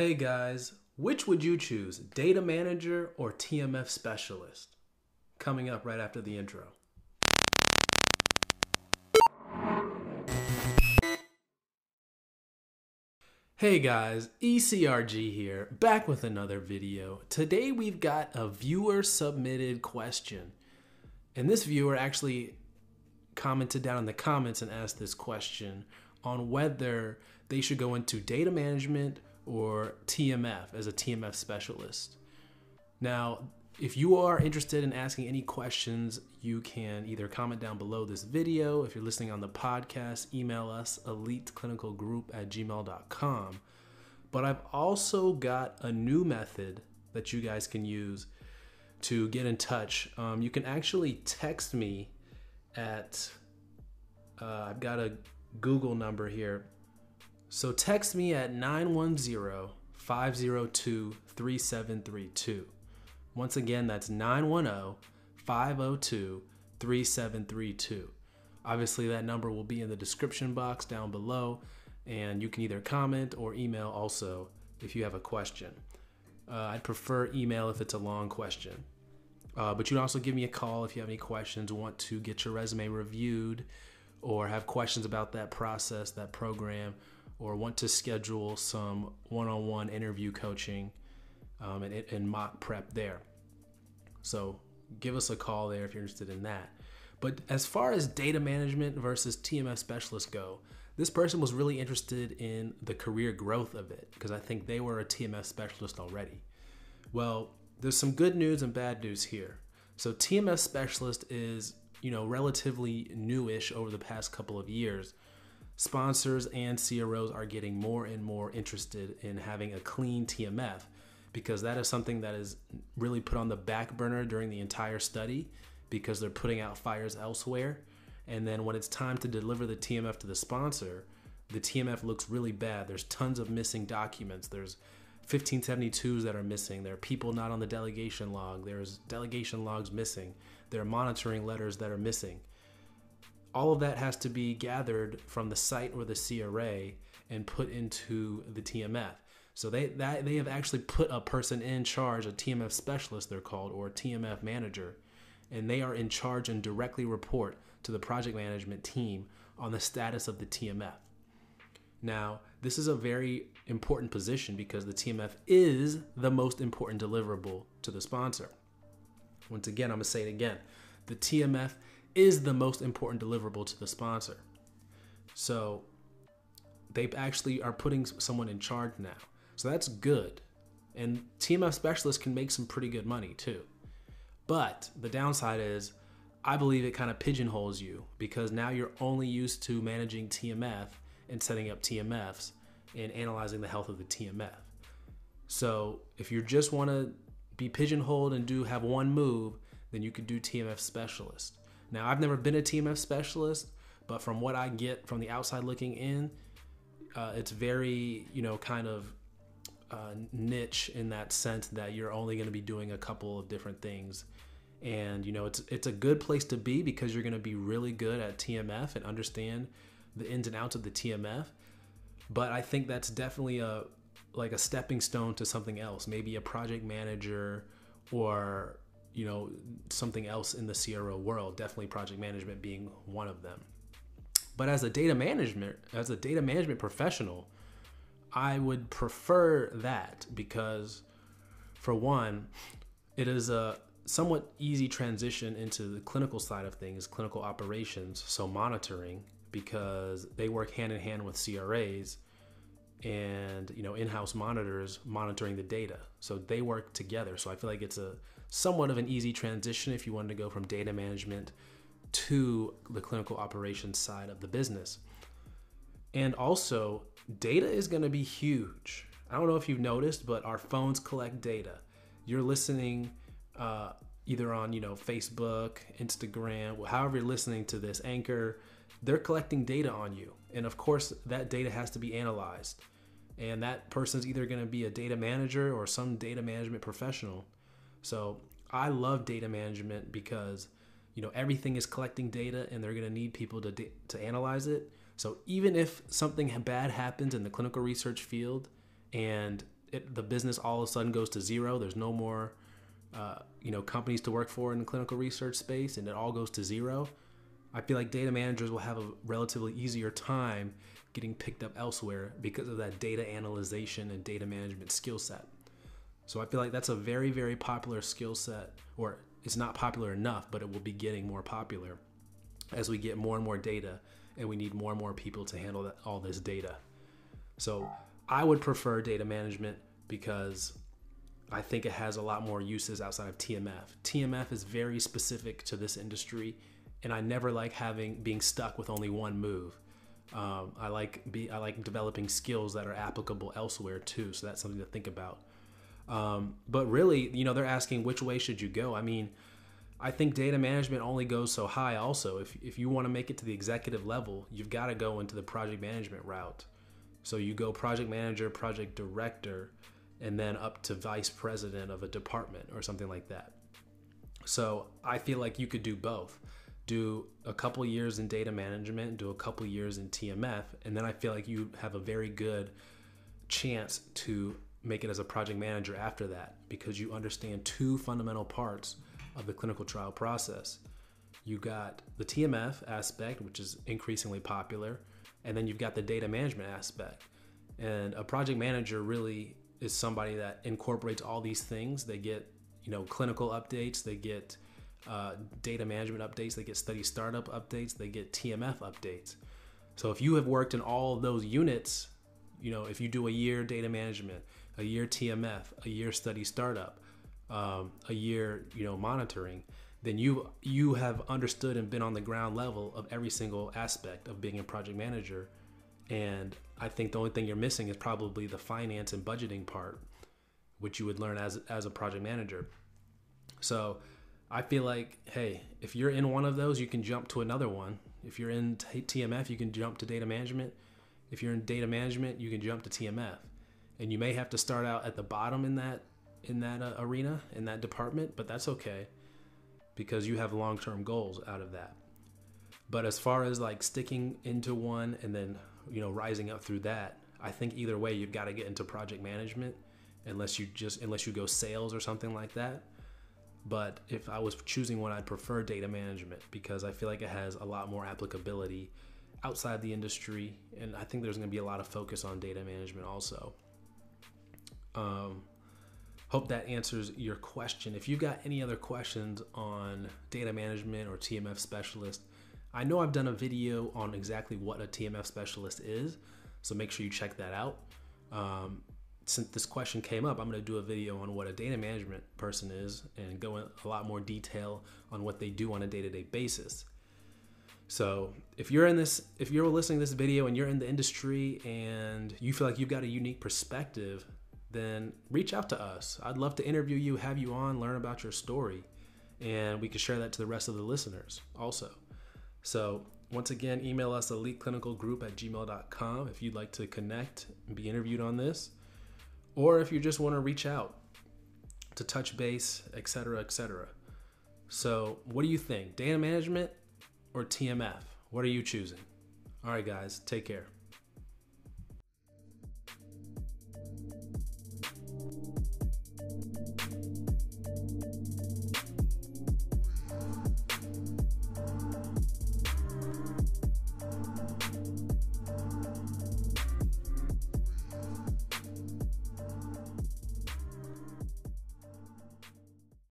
Hey guys, which would you choose, data manager or TMF specialist? Coming up right after the intro. Hey guys, ECRG here, back with another video. Today we've got a viewer submitted question. And this viewer actually commented down in the comments and asked this question on whether they should go into data management or TMF as a TMF specialist. Now, if you are interested in asking any questions, you can either comment down below this video. If you're listening on the podcast, email us eliteclinicalgroup at gmail.com. But I've also got a new method that you guys can use to get in touch. Um, you can actually text me at, uh, I've got a Google number here. So text me at 910 502 3732. Once again, that's 910 502 3732. Obviously, that number will be in the description box down below, and you can either comment or email also if you have a question. Uh, I'd prefer email if it's a long question. Uh, but you can also give me a call if you have any questions, want to get your resume reviewed, or have questions about that process, that program, or want to schedule some one on one interview coaching um, and, and mock prep there. So give us a call there if you're interested in that. But as far as data management versus TMF specialists go, this person was really interested in the career growth of it because I think they were a TMF specialist already. Well, there's some good news and bad news here. So TMF specialist is, you know, relatively newish over the past couple of years. Sponsors and CROs are getting more and more interested in having a clean TMF because that is something that is really put on the back burner during the entire study because they're putting out fires elsewhere. And then when it's time to deliver the TMF to the sponsor, the TMF looks really bad. There's tons of missing documents. There's 1572s that are missing. There are people not on the delegation log. There's delegation logs missing. There are monitoring letters that are missing. All of that has to be gathered from the site or the CRA and put into the TMF. So they that they have actually put a person in charge, a TMF specialist they're called, or a TMF manager, and they are in charge and directly report to the project management team on the status of the TMF. Now, this is a very important position because the TMF is the most important deliverable to the sponsor. Once again, I'm going to say it again. The TMF is the most important deliverable to the sponsor. So they actually are putting someone in charge now. So that's good. And TMF specialists can make some pretty good money too. But the downside is, I believe it kind of pigeonholes you because now you're only used to managing TMF and setting up TMFs and analyzing the health of the TMF. So if you just want to be pigeonholed and do have one move, then you could do TMF specialist. Now I've never been a TMF specialist, but from what I get from the outside looking in, uh, it's very you know kind of uh, niche in that sense that you're only going to be doing a couple of different things. And you know it's it's a good place to be because you're going to be really good at TMF and understand the ins and outs of the TMF but I think that's definitely a like a stepping stone to something else maybe a project manager or you know something else in the CRO world definitely project management being one of them. But as a data management as a data management professional I would prefer that because, for one, it is a somewhat easy transition into the clinical side of things, clinical operations, so monitoring, because they work hand in hand with CRAs and you know in-house monitors monitoring the data so they work together so i feel like it's a somewhat of an easy transition if you wanted to go from data management to the clinical operations side of the business and also, data is going to be huge. I don't know if you've noticed, but our phones collect data. You're listening uh, either on, you know, Facebook, Instagram, however you're listening to this, Anchor, they're collecting data on you. And of course, that data has to be analyzed. And that person's either going to be a data manager or some data management professional. So I love data management because, you know, everything is collecting data and they're going to need people to, to analyze it. So even if something bad happens in the clinical research field and it, the business all of a sudden goes to zero. There's no more, uh, you know, companies to work for in the clinical research space, and it all goes to zero. I feel like data managers will have a relatively easier time getting picked up elsewhere because of that data analyzation and data management skill set. So I feel like that's a very, very popular skill set, or it's not popular enough, but it will be getting more popular as we get more and more data and we need more and more people to handle that, all this data. So I would prefer data management because I think it has a lot more uses outside of TMF. TMF is very specific to this industry, and I never like having being stuck with only one move. Um, I like be I like developing skills that are applicable elsewhere too. So that's something to think about. Um, but really, you know, they're asking which way should you go. I mean, I think data management only goes so high. Also, if if you want to make it to the executive level, you've got to go into the project management route. So you go project manager, project director, and then up to vice president of a department or something like that. So I feel like you could do both. Do a couple years in data management, do a couple years in TMF, and then I feel like you have a very good chance to make it as a project manager after that because you understand two fundamental parts of the clinical trial process. You got the TMF aspect, which is increasingly popular, and then you've got the data management aspect. And a project manager really is somebody that incorporates all these things. They get, you know, clinical updates, they get uh, data management updates, they get study startup updates, they get TMF updates. So if you have worked in all those units, you know, if you do a year data management, a year TMF, a year study startup, um, a year, you know, monitoring, then you you have understood and been on the ground level of every single aspect of being a project manager and i think the only thing you're missing is probably the finance and budgeting part which you would learn as as a project manager so i feel like hey if you're in one of those you can jump to another one if you're in tmf you can jump to data management if you're in data management you can jump to tmf and you may have to start out at the bottom in that in that uh, arena in that department but that's okay because you have long term goals out of that. But as far as like sticking into one and then, you know, rising up through that, I think either way you've got to get into project management unless you just unless you go sales or something like that. But if I was choosing one, I'd prefer data management because I feel like it has a lot more applicability outside the industry, and I think there's going to be a lot of focus on data management also. Um, Hope that answers your question. If you've got any other questions on data management or TMF specialist, I know I've done a video on exactly what a TMF specialist is, so make sure you check that out. Um, since this question came up, I'm going to do a video on what a data management person is and go in a lot more detail on what they do on a day-to-day basis. So, if you're in this if you're listening to this video and you're in the industry and you feel like you've got a unique perspective then reach out to us. I'd love to interview you, have you on, learn about your story, and we can share that to the rest of the listeners also. So, once again, email us eliteclinicalgroup at gmail.com if you'd like to connect and be interviewed on this, or if you just want to reach out to touch base, etc., etc. So, what do you think? Data management or TMF? What are you choosing? All right, guys, take care.